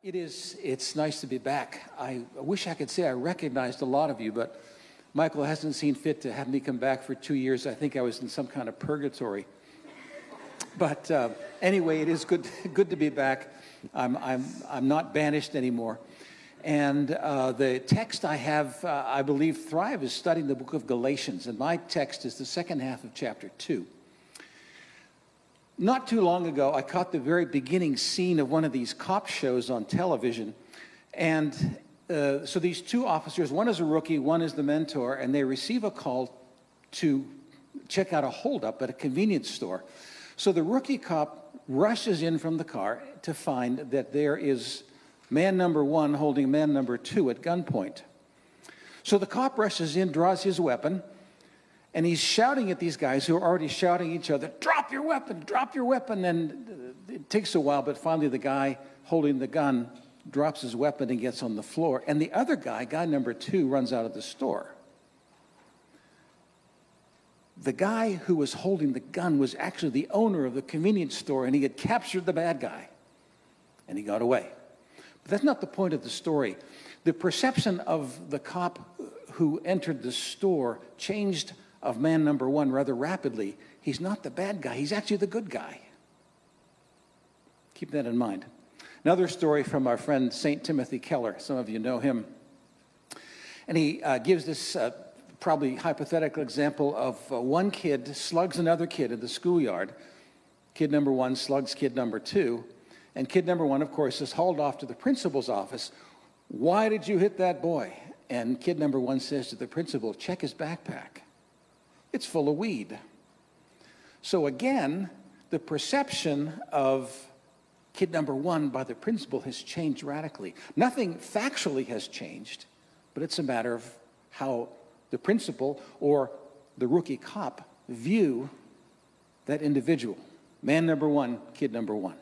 It is, it's nice to be back. I wish I could say I recognized a lot of you, but Michael hasn't seen fit to have me come back for two years. I think I was in some kind of purgatory. But uh, anyway, it is good, good to be back. I'm, I'm, I'm not banished anymore. And uh, the text I have, uh, I believe, Thrive is studying the book of Galatians, and my text is the second half of chapter 2. Not too long ago, I caught the very beginning scene of one of these cop shows on television. And uh, so these two officers, one is a rookie, one is the mentor, and they receive a call to check out a holdup at a convenience store. So the rookie cop rushes in from the car to find that there is man number one holding man number two at gunpoint. So the cop rushes in, draws his weapon, and he's shouting at these guys who are already shouting each other, drop your weapon, drop your weapon. And it takes a while, but finally the guy holding the gun drops his weapon and gets on the floor. And the other guy, guy number two, runs out of the store. The guy who was holding the gun was actually the owner of the convenience store, and he had captured the bad guy, and he got away. But that's not the point of the story. The perception of the cop who entered the store changed of man number one rather rapidly. He's not the bad guy, he's actually the good guy. Keep that in mind. Another story from our friend St. Timothy Keller. Some of you know him. And he uh, gives this uh, probably hypothetical example of uh, one kid slugs another kid in the schoolyard. Kid number one slugs kid number two. And kid number one, of course, is hauled off to the principal's office. Why did you hit that boy? And kid number one says to the principal, check his backpack it's full of weed. So again, the perception of kid number one by the principal has changed radically. Nothing factually has changed, but it's a matter of how the principal or the rookie cop view that individual. Man number one, kid number one.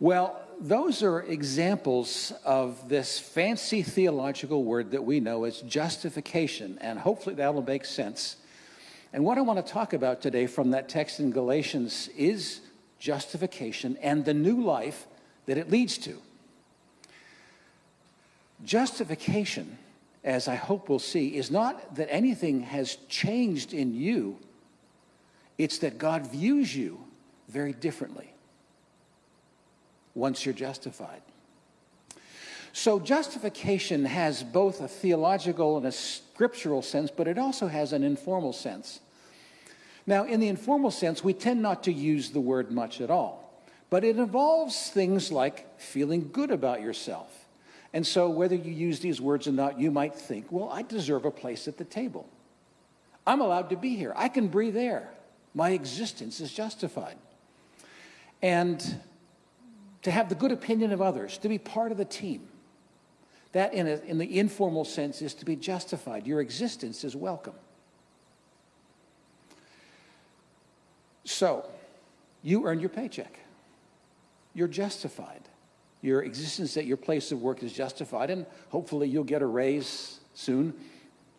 Well, those are examples of this fancy theological word that we know as justification, and hopefully that'll make sense. And what I want to talk about today from that text in Galatians is justification and the new life that it leads to. Justification, as I hope we'll see, is not that anything has changed in you, it's that God views you very differently once you're justified. So, justification has both a theological and a scriptural sense, but it also has an informal sense. Now, in the informal sense, we tend not to use the word much at all, but it involves things like feeling good about yourself. And so, whether you use these words or not, you might think, well, I deserve a place at the table. I'm allowed to be here. I can breathe air. My existence is justified. And to have the good opinion of others, to be part of the team. That, in, a, in the informal sense, is to be justified. Your existence is welcome. So, you earn your paycheck. You're justified. Your existence at your place of work is justified, and hopefully you'll get a raise soon.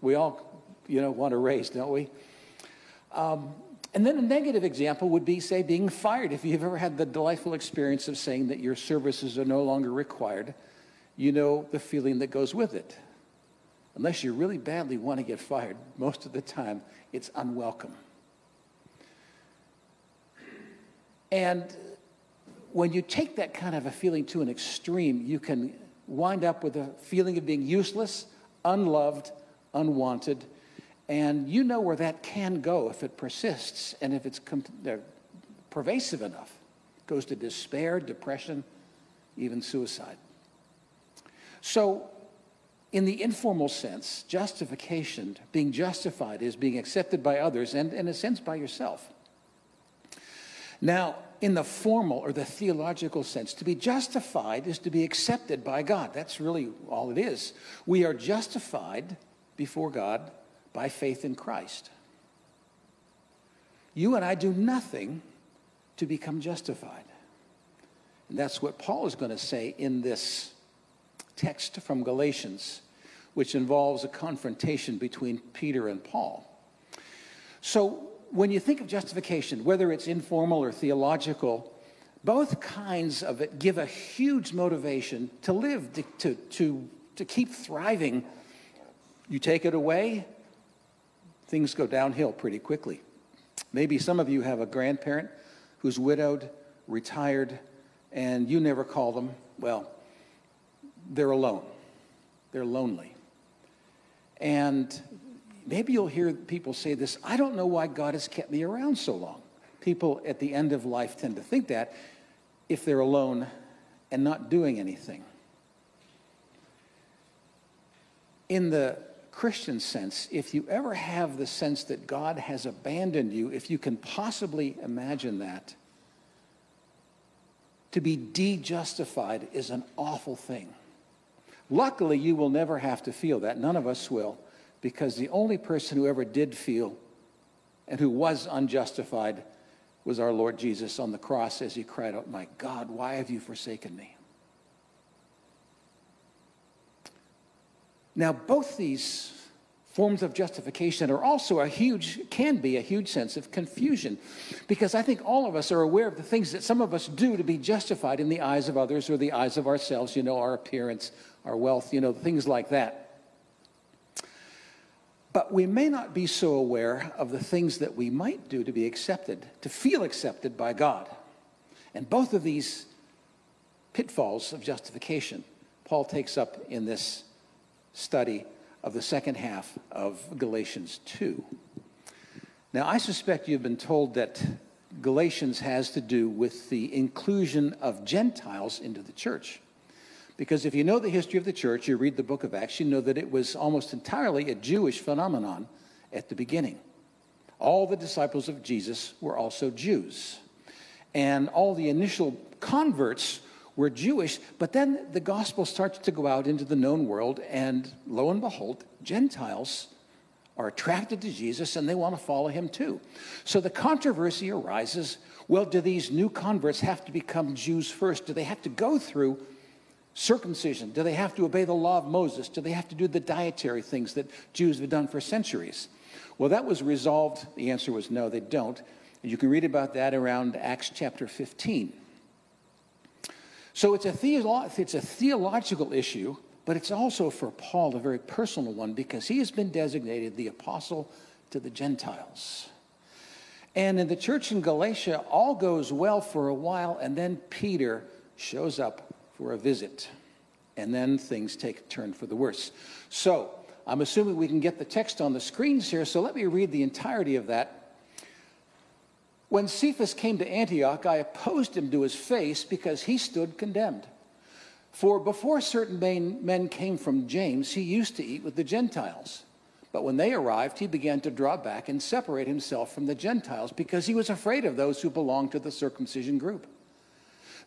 We all, you know, want a raise, don't we? Um, and then a negative example would be, say, being fired. If you've ever had the delightful experience of saying that your services are no longer required, you know the feeling that goes with it. Unless you really badly want to get fired, most of the time it's unwelcome. And when you take that kind of a feeling to an extreme, you can wind up with a feeling of being useless, unloved, unwanted, and you know where that can go if it persists and if it's uh, pervasive enough. It goes to despair, depression, even suicide. So, in the informal sense, justification, being justified, is being accepted by others and, in a sense, by yourself. Now, in the formal or the theological sense, to be justified is to be accepted by God. That's really all it is. We are justified before God by faith in Christ. You and I do nothing to become justified. And that's what Paul is going to say in this text from Galatians, which involves a confrontation between Peter and Paul. So, when you think of justification, whether it's informal or theological, Both kinds of it give a huge motivation to live, to, to, to, to keep thriving. You take it away, things go downhill pretty quickly. Maybe some of you have a grandparent who's widowed, retired, and you never call them. Well, they're alone, they're lonely. And maybe you'll hear people say this I don't know why God has kept me around so long. People at the end of life tend to think that if they're alone and not doing anything. In the Christian sense, if you ever have the sense that God has abandoned you, if you can possibly imagine that, to be de-justified is an awful thing. Luckily, you will never have to feel that. None of us will, because the only person who ever did feel and who was unjustified was our Lord Jesus on the cross as he cried out, My God, why have you forsaken me? Now, both these forms of justification are also a huge, can be a huge sense of confusion. Because I think all of us are aware of the things that some of us do to be justified in the eyes of others or the eyes of ourselves, you know, our appearance, our wealth, you know, things like that. But we may not be so aware of the things that we might do to be accepted, to feel accepted by God. And both of these pitfalls of justification, Paul takes up in this study of the second half of Galatians 2. Now, I suspect you've been told that Galatians has to do with the inclusion of Gentiles into the church. Because if you know the history of the church, you read the book of Acts, you know that it was almost entirely a Jewish phenomenon at the beginning. All the disciples of Jesus were also Jews. And all the initial converts were Jewish, but then the gospel starts to go out into the known world, and lo and behold, Gentiles are attracted to Jesus and they want to follow him too. So the controversy arises well, do these new converts have to become Jews first? Do they have to go through circumcision? Do they have to obey the law of Moses? Do they have to do the dietary things that Jews have done for centuries? Well, that was resolved. The answer was no, they don't. You can read about that around Acts chapter 15. So it's a, theolo- it's a theological issue, but it's also for Paul a very personal one because he has been designated the apostle to the Gentiles. And in the church in Galatia, all goes well for a while, and then Peter shows up for a visit. And then things take a turn for the worse. So I'm assuming we can get the text on the screens here, so let me read the entirety of that when Cephas came to Antioch, I opposed him to his face because he stood condemned. For before certain men came from James, he used to eat with the Gentiles. But when they arrived, he began to draw back and separate himself from the Gentiles because he was afraid of those who belonged to the circumcision group.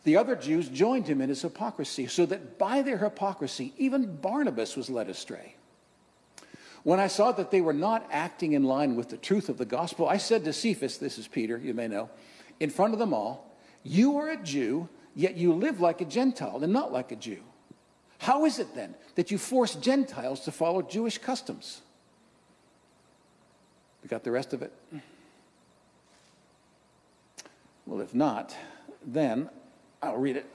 The other Jews joined him in his hypocrisy, so that by their hypocrisy, even Barnabas was led astray. When I saw that they were not acting in line with the truth of the gospel, I said to Cephas, this is Peter, you may know, in front of them all, You are a Jew, yet you live like a Gentile and not like a Jew. How is it then that you force Gentiles to follow Jewish customs? We got the rest of it? Well, if not, then I'll read it.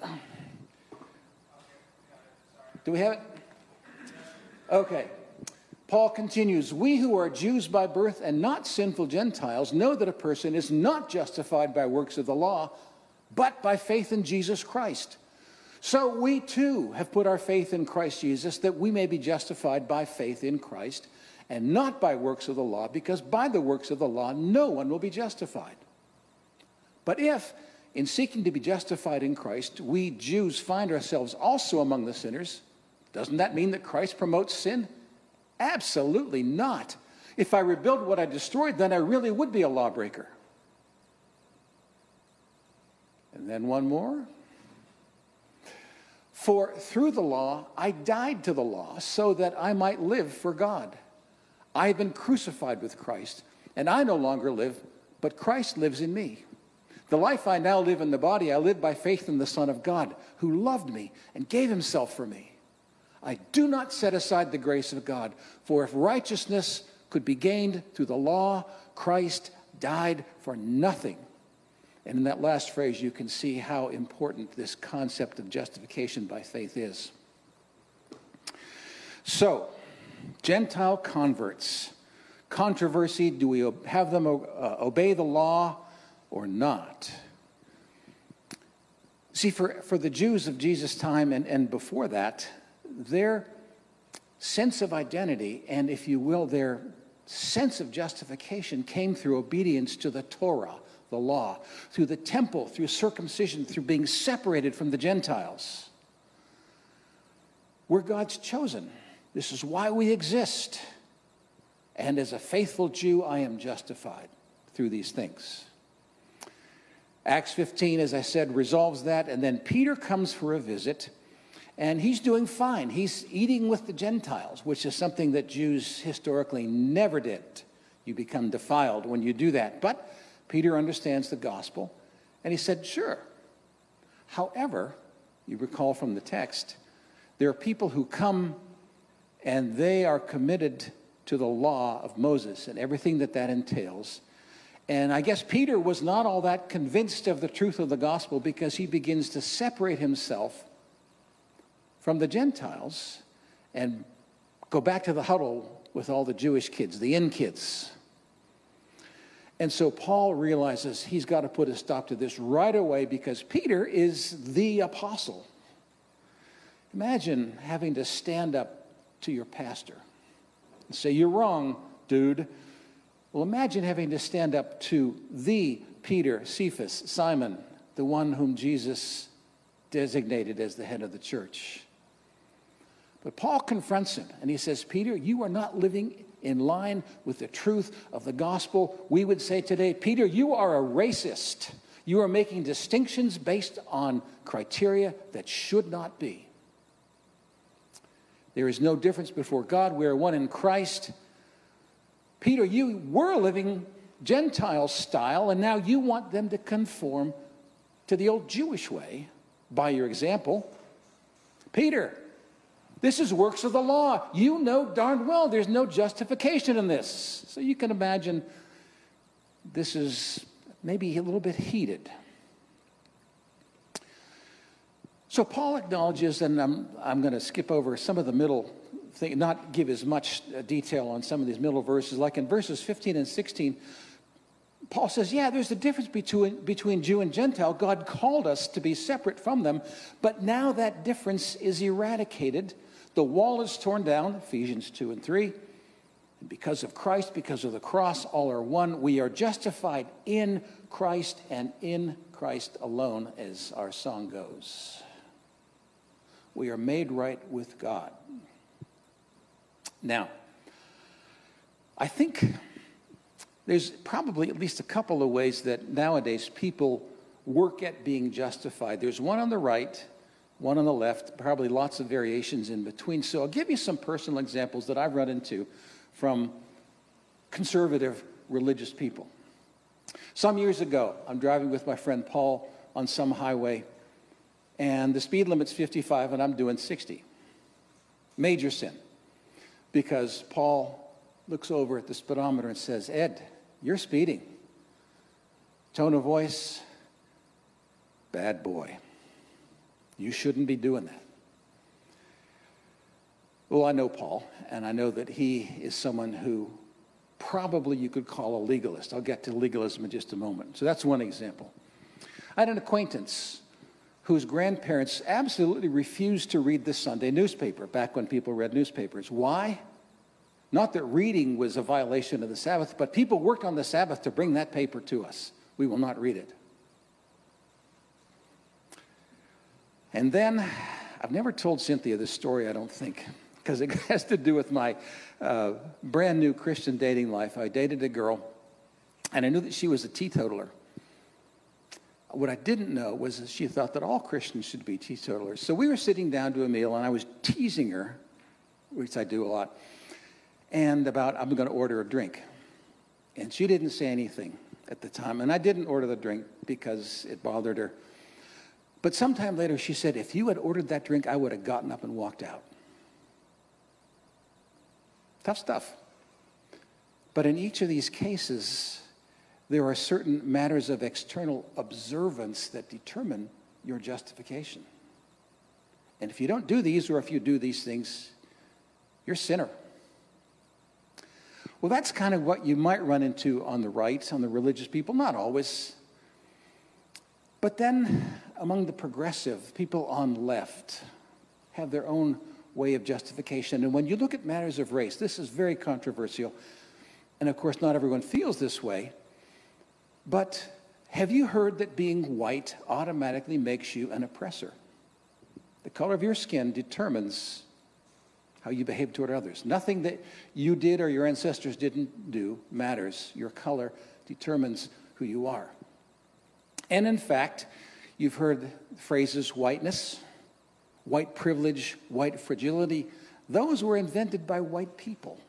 Do we have it? Okay. Paul continues, We who are Jews by birth and not sinful Gentiles know that a person is not justified by works of the law, but by faith in Jesus Christ. So we too have put our faith in Christ Jesus that we may be justified by faith in Christ and not by works of the law, because by the works of the law no one will be justified. But if, in seeking to be justified in Christ, we Jews find ourselves also among the sinners, doesn't that mean that Christ promotes sin? Absolutely not. If I rebuild what I destroyed, then I really would be a lawbreaker. And then one more. For through the law, I died to the law so that I might live for God. I have been crucified with Christ, and I no longer live, but Christ lives in me. The life I now live in the body, I live by faith in the Son of God, who loved me and gave himself for me. I do not set aside the grace of God, for if righteousness could be gained through the law, Christ died for nothing. And in that last phrase, you can see how important this concept of justification by faith is. So, Gentile converts. Controversy do we have them uh, obey the law or not? See, for, for the Jews of Jesus' time and, and before that, their sense of identity and, if you will, their sense of justification came through obedience to the Torah, the law, through the temple, through circumcision, through being separated from the Gentiles. We're God's chosen. This is why we exist. And as a faithful Jew, I am justified through these things. Acts 15, as I said, resolves that. And then Peter comes for a visit, and he's doing fine. He's eating with the Gentiles, which is something that Jews historically never did. You become defiled when you do that. But Peter understands the gospel, and he said, Sure. However, you recall from the text, there are people who come and they are committed to the law of Moses and everything that that entails. And I guess Peter was not all that convinced of the truth of the gospel because he begins to separate himself from the Gentiles and go back to the huddle with all the Jewish kids, the in kids. And so Paul realizes he's got to put a stop to this right away because Peter is the apostle. Imagine having to stand up to your pastor and say, You're wrong, dude. Well, imagine having to stand up to the Peter, Cephas, Simon, the one whom Jesus designated as the head of the church. But Paul confronts him and he says, Peter, you are not living in line with the truth of the gospel. We would say today, Peter, you are a racist. You are making distinctions based on criteria that should not be. There is no difference before God. We are one in Christ. Peter, you were living Gentile style, and now you want them to conform to the old Jewish way by your example. Peter, this is works of the law. You know darn well there's no justification in this. So you can imagine this is maybe a little bit heated. So Paul acknowledges, and I'm, I'm going to skip over some of the middle thing, not give as much uh, detail on some of these middle verses. Like in verses 15 and 16, Paul says, yeah, there's a difference between, between Jew and Gentile. God called us to be separate from them, but now that difference is eradicated. The wall is torn down, Ephesians 2 and 3. And because of Christ, because of the cross, all are one. We are justified in Christ and in Christ alone, as our song goes. We are made right with God. Now, I think there's probably at least a couple of ways that nowadays people work at being justified. There's one on the right, one on the left, probably lots of variations in between. So I'll give you some personal examples that I've run into from conservative religious people. Some years ago, I'm driving with my friend Paul on some highway, and the speed limit's 55, and I'm doing 60. Major sin because Paul looks over at the speedometer and says, Ed, you're speeding. Tone of voice, bad boy. You shouldn't be doing that. Well, I know Paul, and I know that he is someone who probably you could call a legalist. I'll get to legalism in just a moment. So that's one example. I had an acquaintance whose grandparents absolutely refused to read the Sunday newspaper back when people read newspapers. Why? Not that reading was a violation of the Sabbath, but people worked on the Sabbath to bring that paper to us. We will not read it. And then, I've never told Cynthia this story, I don't think, because it has to do with my uh, brand new Christian dating life. I dated a girl, and I knew that she was a teetotaler. What I didn't know was that she thought that all Christians should be teetotalers. So we were sitting down to a meal, and I was teasing her, which I do a lot, and about I'm going to order a drink. And she didn't say anything at the time. And I didn't order the drink because it bothered her. But sometime later, she said, If you had ordered that drink, I would have gotten up and walked out. Tough stuff. But in each of these cases, there are certain matters of external observance that determine your justification. And if you don't do these, or if you do these things, you're a sinner. Well, that's kind of what you might run into on the right, on the religious people, not always. But then among the progressive, people on left have their own way of justification. And when you look at matters of race, this is very controversial. And of course, not everyone feels this way. But have you heard that being white automatically makes you an oppressor? The color of your skin determines how you behave toward others. Nothing that you did or your ancestors didn't do matters. Your color determines who you are. And in fact, you've heard phrases whiteness, white privilege, white fragility. Those were invented by white people.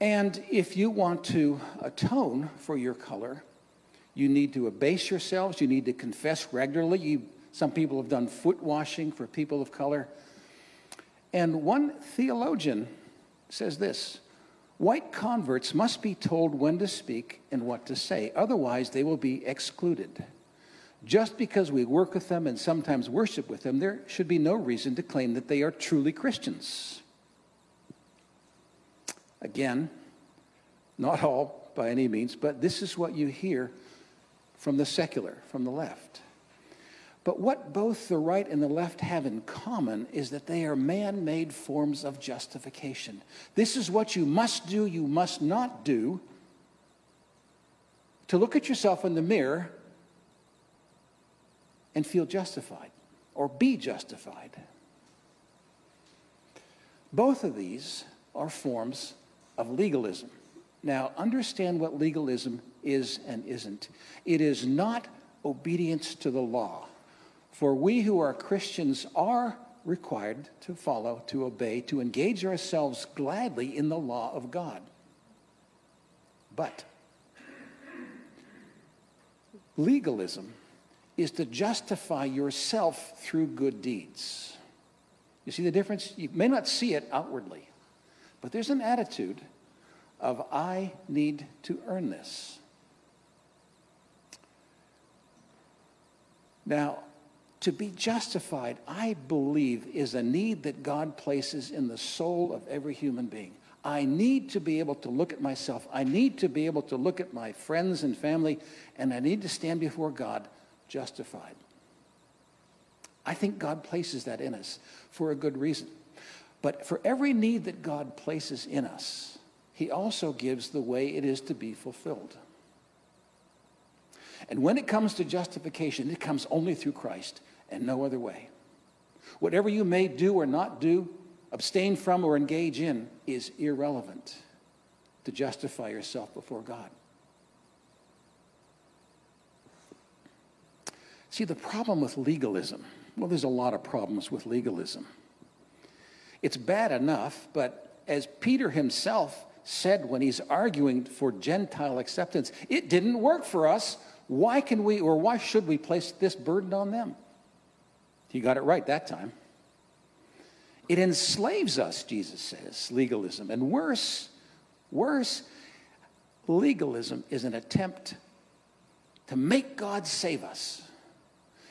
And if you want to atone for your color, you need to abase yourselves. You need to confess regularly. You, some people have done foot washing for people of color. And one theologian says this White converts must be told when to speak and what to say, otherwise, they will be excluded. Just because we work with them and sometimes worship with them, there should be no reason to claim that they are truly Christians. Again, not all by any means, but this is what you hear from the secular, from the left. But what both the right and the left have in common is that they are man made forms of justification. This is what you must do, you must not do. To look at yourself in the mirror and feel justified or be justified. Both of these are forms of legalism. Now, understand what legalism is and isn't. It is not obedience to the law. For we who are Christians are required to follow, to obey, to engage ourselves gladly in the law of God. But legalism is to justify yourself through good deeds. You see the difference? You may not see it outwardly, but there's an attitude of I need to earn this. Now, to be justified, I believe, is a need that God places in the soul of every human being. I need to be able to look at myself. I need to be able to look at my friends and family, and I need to stand before God justified. I think God places that in us for a good reason. But for every need that God places in us, He also gives the way it is to be fulfilled. And when it comes to justification, it comes only through Christ and no other way. Whatever you may do or not do, abstain from or engage in, is irrelevant to justify yourself before God. See, the problem with legalism, well, there's a lot of problems with legalism. It's bad enough, but as Peter himself said when he's arguing for Gentile acceptance, it didn't work for us. Why can we, or why should we place this burden on them? He got it right that time. It enslaves us, Jesus says, legalism. And worse, worse, legalism is an attempt to make God save us.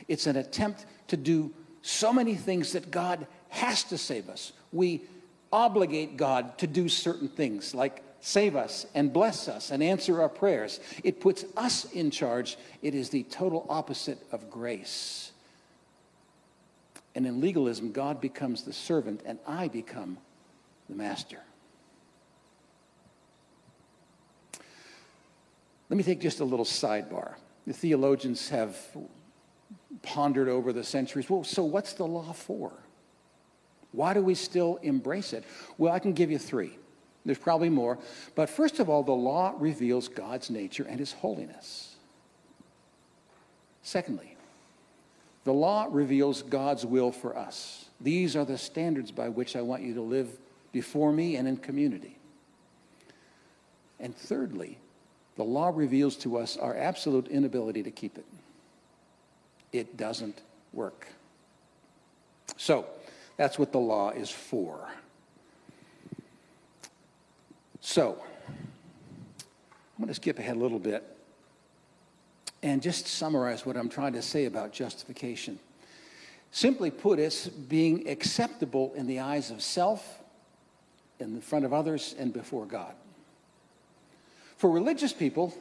It's an attempt to do so many things that God has to save us. We obligate God to do certain things like save us and bless us and answer our prayers. It puts us in charge. It is the total opposite of grace. And in legalism, God becomes the servant and I become the master. Let me take just a little sidebar. The theologians have pondered over the centuries well, so what's the law for? Why do we still embrace it? Well, I can give you three. There's probably more. But first of all, the law reveals God's nature and his holiness. Secondly, the law reveals God's will for us. These are the standards by which I want you to live before me and in community. And thirdly, the law reveals to us our absolute inability to keep it. It doesn't work. So, that's what the law is for. So, I'm going to skip ahead a little bit and just summarize what I'm trying to say about justification. Simply put, it's being acceptable in the eyes of self, in the front of others, and before God. For religious people,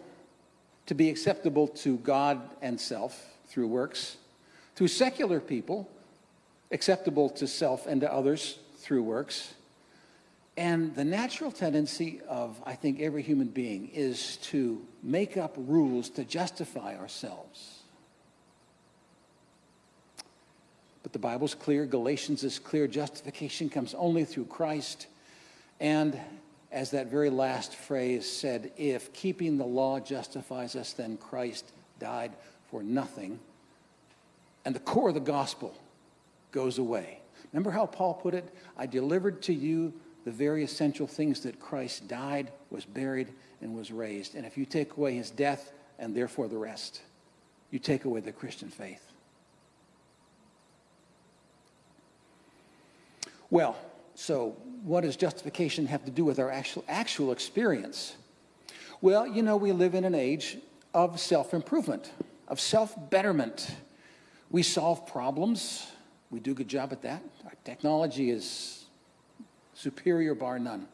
to be acceptable to God and self through works. Through secular people, acceptable to self and to others through works. And the natural tendency of, I think, every human being is to make up rules to justify ourselves. But the Bible's clear, Galatians is clear, justification comes only through Christ. And as that very last phrase said, if keeping the law justifies us, then Christ died for nothing. And the core of the gospel goes away. Remember how Paul put it? I delivered to you the very essential things that Christ died, was buried, and was raised. And if you take away his death and therefore the rest, you take away the Christian faith. Well, so what does justification have to do with our actual, actual experience? Well, you know, we live in an age of self improvement, of self betterment. We solve problems, we do a good job at that. Our technology is superior bar none.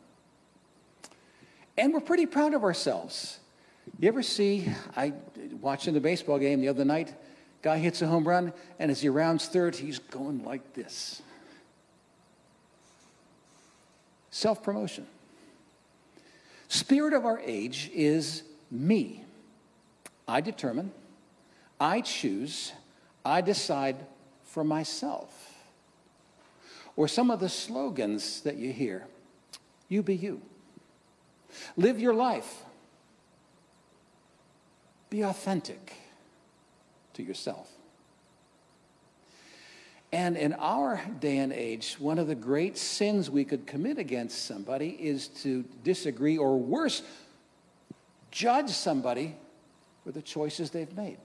And we're pretty proud of ourselves. You ever see, I watching the baseball game the other night, guy hits a home run, and as he rounds third, he's going like this. Self promotion. Spirit of our age is me. I determine, I choose, I decide for myself or some of the slogans that you hear. You be you. Live your life. Be authentic to yourself. And in our day and age, one of the great sins we could commit against somebody is to disagree or worse, judge somebody for the choices they've made.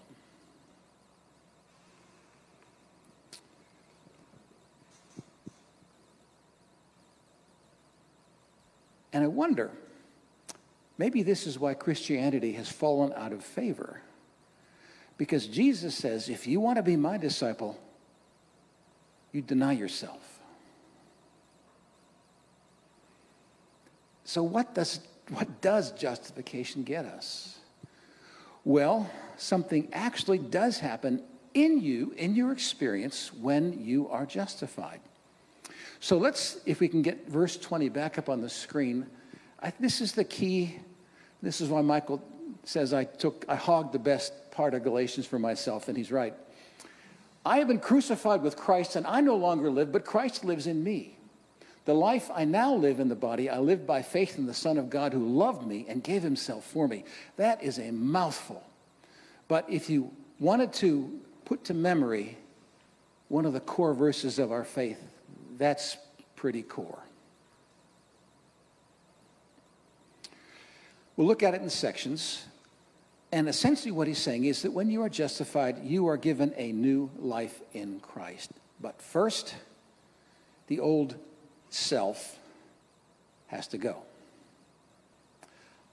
And I wonder, maybe this is why Christianity has fallen out of favor. Because Jesus says, if you want to be my disciple, you deny yourself. So, what does, what does justification get us? Well, something actually does happen in you, in your experience, when you are justified. So let's, if we can get verse 20 back up on the screen. I, this is the key. This is why Michael says I took, I hogged the best part of Galatians for myself, and he's right. I have been crucified with Christ, and I no longer live, but Christ lives in me. The life I now live in the body, I live by faith in the Son of God who loved me and gave himself for me. That is a mouthful. But if you wanted to put to memory one of the core verses of our faith, that's pretty core. We'll look at it in sections. And essentially, what he's saying is that when you are justified, you are given a new life in Christ. But first, the old self has to go.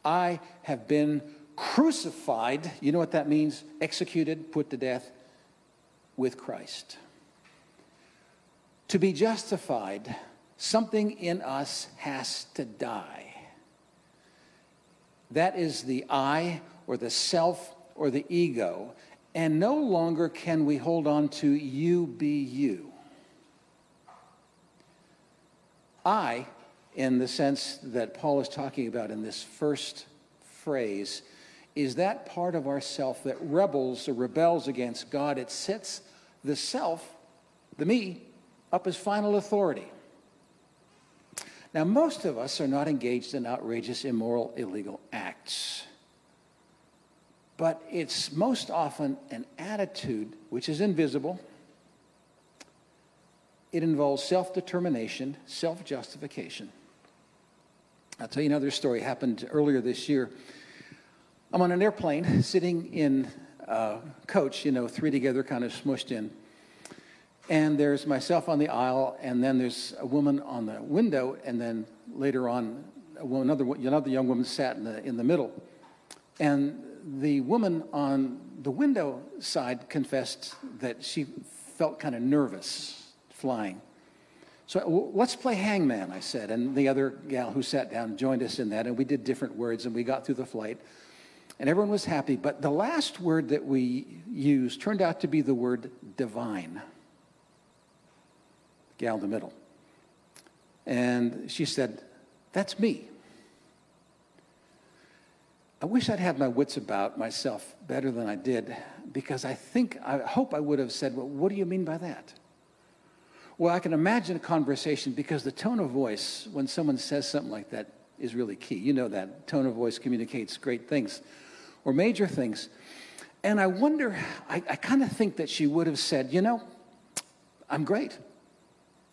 I have been crucified. You know what that means? Executed, put to death with Christ. To be justified, something in us has to die. That is the I or the self or the ego. And no longer can we hold on to you be you. I, in the sense that Paul is talking about in this first phrase, is that part of ourself that rebels or rebels against God. It sets the self, the me, up as final authority. Now, most of us are not engaged in outrageous, immoral, illegal acts. But it's most often an attitude which is invisible. It involves self determination, self justification. I'll tell you another story happened earlier this year. I'm on an airplane sitting in a coach, you know, three together, kind of smushed in. And there's myself on the aisle, and then there's a woman on the window, and then later on, another, another young woman sat in the, in the middle. And the woman on the window side confessed that she felt kind of nervous flying. So let's play hangman, I said. And the other gal who sat down joined us in that, and we did different words, and we got through the flight. And everyone was happy. But the last word that we used turned out to be the word divine. Gal in the middle. And she said, That's me. I wish I'd had my wits about myself better than I did because I think, I hope I would have said, Well, what do you mean by that? Well, I can imagine a conversation because the tone of voice when someone says something like that is really key. You know that tone of voice communicates great things or major things. And I wonder, I, I kind of think that she would have said, You know, I'm great.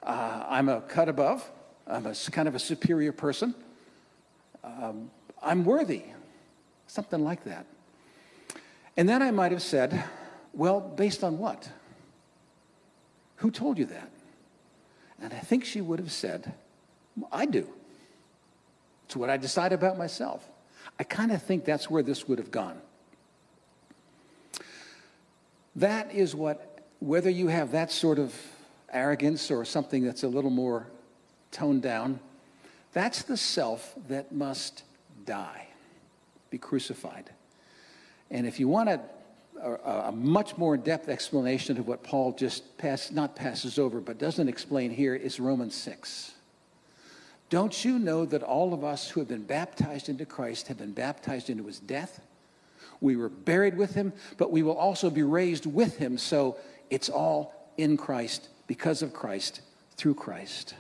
Uh, I'm a cut above. I'm a kind of a superior person. Um, I'm worthy. Something like that. And then I might have said, Well, based on what? Who told you that? And I think she would have said, I do. It's what I decide about myself. I kind of think that's where this would have gone. That is what, whether you have that sort of arrogance or something that's a little more toned down, that's the self that must die, be crucified. And if you want a, a, a much more in-depth explanation of what Paul just pass, not passes over, but doesn't explain here, is Romans 6. Don't you know that all of us who have been baptized into Christ have been baptized into his death? We were buried with him, but we will also be raised with him. So it's all in Christ, because of Christ, through Christ.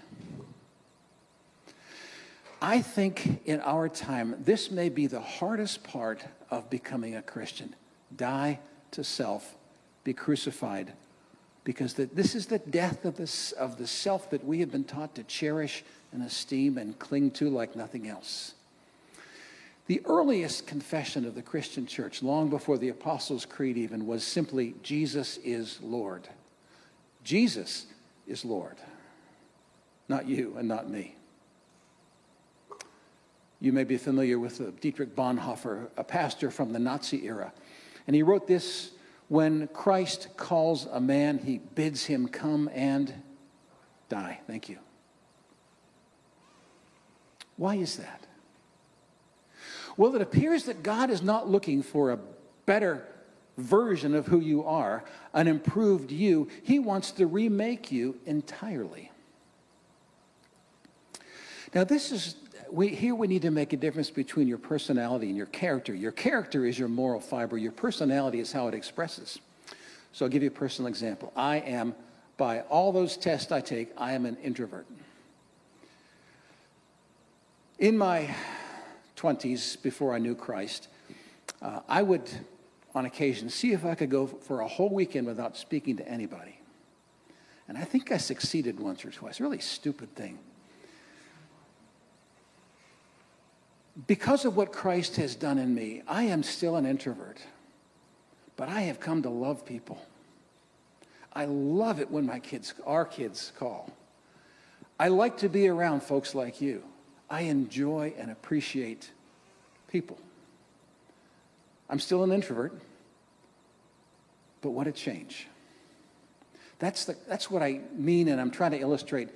I think in our time, this may be the hardest part of becoming a Christian. Die to self, be crucified. Because the, this is the death of, this, of the self that we have been taught to cherish and esteem and cling to like nothing else. The earliest confession of the Christian church, long before the Apostles' Creed even, was simply Jesus is Lord. Jesus is Lord, not you and not me. You may be familiar with uh, Dietrich Bonhoeffer, a pastor from the Nazi era. And he wrote this when Christ calls a man, he bids him come and die. Thank you. Why is that? Well, it appears that God is not looking for a better version of who you are, an improved you. He wants to remake you entirely. Now, this is we, here we need to make a difference between your personality and your character. Your character is your moral fiber. Your personality is how it expresses. So I'll give you a personal example. I am, by all those tests I take, I am an introvert. In my 20s, before I knew Christ, uh, I would, on occasion, see if I could go for a whole weekend without speaking to anybody. And I think I succeeded once or twice. Really stupid thing. because of what Christ has done in me, I am still an introvert, but I have come to love people. I love it when my kids, our kids, call. I like to be around folks like you. I enjoy and appreciate people. I'm still an introvert, but what a change. That's, the, that's what I mean, and I'm trying to illustrate.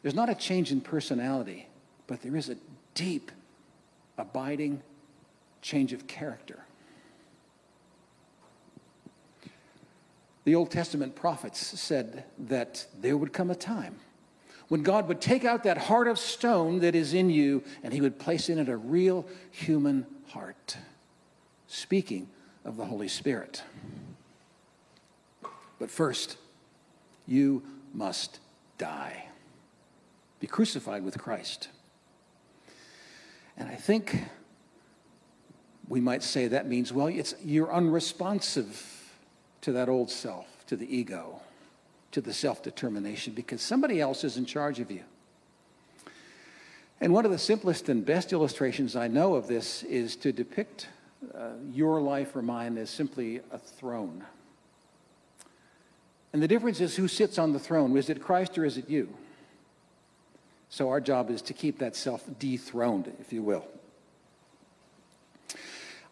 There's not a change in personality, but there is a deep abiding change of character. The Old Testament prophets said that there would come a time when God would take out that heart of stone that is in you and he would place in it a real human heart. Speaking of the Holy Spirit. But first, you must die. Be crucified with Christ. And I think we might say that means, well, it's, you're unresponsive to that old self, to the ego, to the self determination, because somebody else is in charge of you. And one of the simplest and best illustrations I know of this is to depict uh, your life or mine is simply a throne. And the difference is who sits on the throne. Is it Christ or is it you? So our job is to keep that self dethroned, if you will.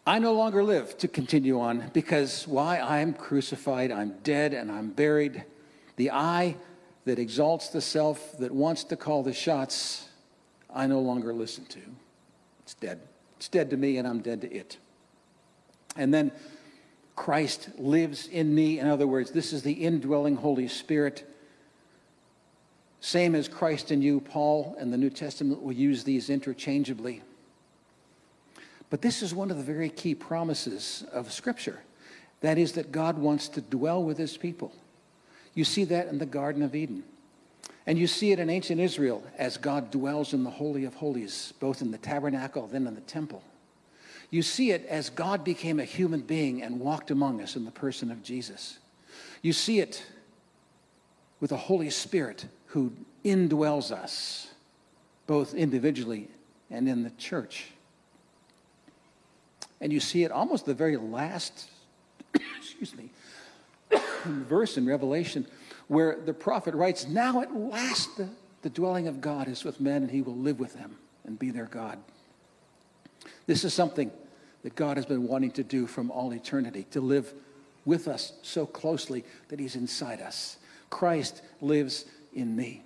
I no longer live to continue on because why? I am crucified, I'm dead, and I'm buried. The I that exalts the self, that wants to call the shots, I no longer listen to. It's dead. It's dead to me, and I'm dead to it. And then Christ lives in me. In other words, this is the indwelling Holy Spirit. Same as Christ in you, Paul and the New Testament will use these interchangeably. But this is one of the very key promises of Scripture. That is, that God wants to dwell with his people. You see that in the Garden of Eden. And you see it in ancient Israel as God dwells in the Holy of Holies, both in the tabernacle, then in the temple. You see it as God became a human being and walked among us in the person of Jesus. You see it with the Holy Spirit who indwells us, both individually and in the church. And you see it almost the very last, excuse me, verse in Revelation where the prophet writes, Now at last the, the dwelling of God is with men, and he will live with them and be their God. This is something that God has been wanting to do from all eternity, to live with us so closely that he's inside us. Christ lives in me.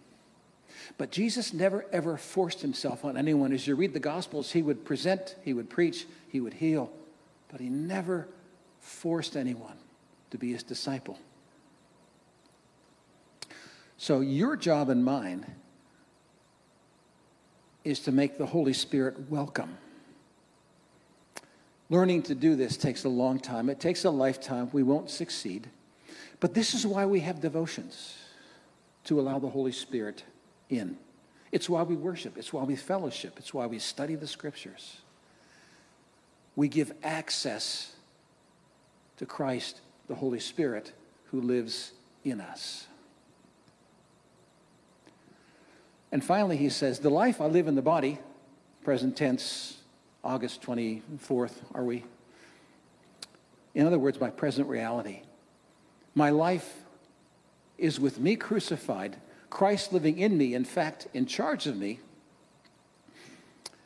But Jesus never ever forced himself on anyone. As you read the Gospels, he would present, he would preach, he would heal, but he never forced anyone to be his disciple. So, your job and mine is to make the Holy Spirit welcome. Learning to do this takes a long time, it takes a lifetime. We won't succeed. But this is why we have devotions to allow the Holy Spirit in. It's why we worship, it's why we fellowship, it's why we study the scriptures. We give access to Christ, the Holy Spirit, who lives in us. And finally, he says, The life I live in the body, present tense, August 24th, are we? In other words, my present reality. My life is with me crucified, Christ living in me, in fact, in charge of me.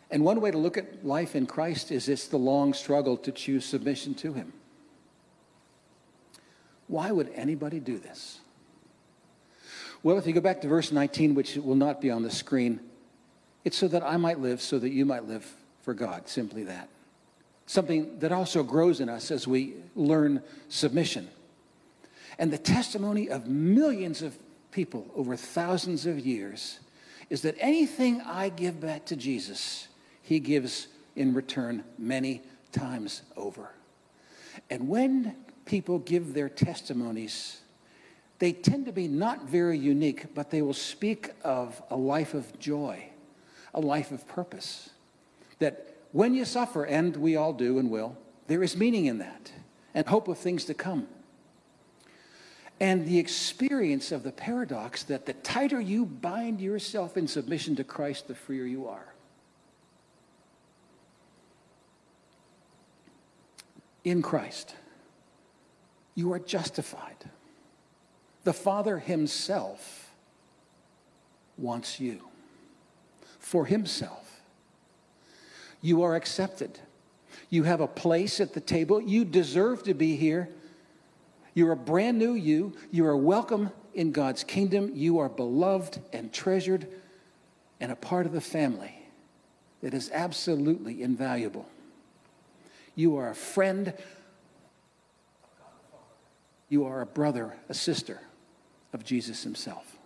And one way to look at life in Christ is it's the long struggle to choose submission to Him. Why would anybody do this? Well, if you go back to verse 19, which will not be on the screen, it's so that I might live, so that you might live for God. Simply that. Something that also grows in us as we learn submission. And the testimony of millions of people over thousands of years is that anything I give back to Jesus, he gives in return many times over. And when people give their testimonies, they tend to be not very unique, but they will speak of a life of joy, a life of purpose. That when you suffer, and we all do and will, there is meaning in that and hope of things to come. And the experience of the paradox that the tighter you bind yourself in submission to Christ, the freer you are. In Christ, you are justified. The Father Himself wants you for Himself. You are accepted. You have a place at the table. You deserve to be here. You're a brand new you. You are welcome in God's kingdom. You are beloved and treasured and a part of the family that is absolutely invaluable. You are a friend. You are a brother, a sister of Jesus himself.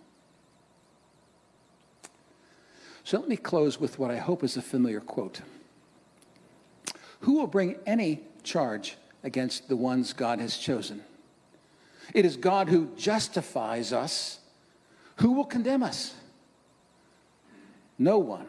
So let me close with what I hope is a familiar quote Who will bring any charge against the ones God has chosen? It is God who justifies us. Who will condemn us? No one.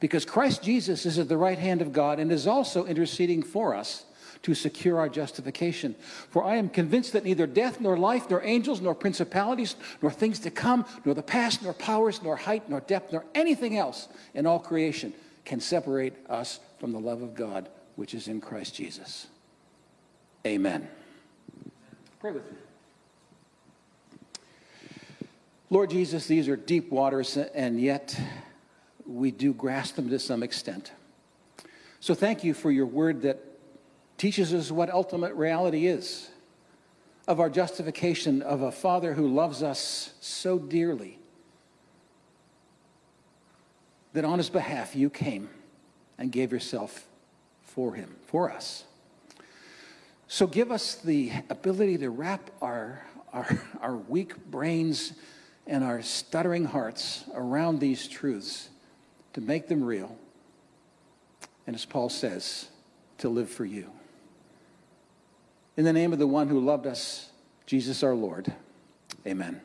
Because Christ Jesus is at the right hand of God and is also interceding for us to secure our justification. For I am convinced that neither death, nor life, nor angels, nor principalities, nor things to come, nor the past, nor powers, nor height, nor depth, nor anything else in all creation can separate us from the love of God which is in Christ Jesus. Amen. Pray with me. Lord Jesus, these are deep waters, and yet we do grasp them to some extent. So thank you for your word that teaches us what ultimate reality is of our justification of a Father who loves us so dearly that on his behalf you came and gave yourself for him, for us. So give us the ability to wrap our, our, our weak brains and our stuttering hearts around these truths, to make them real, and as Paul says, to live for you. In the name of the one who loved us, Jesus our Lord, amen.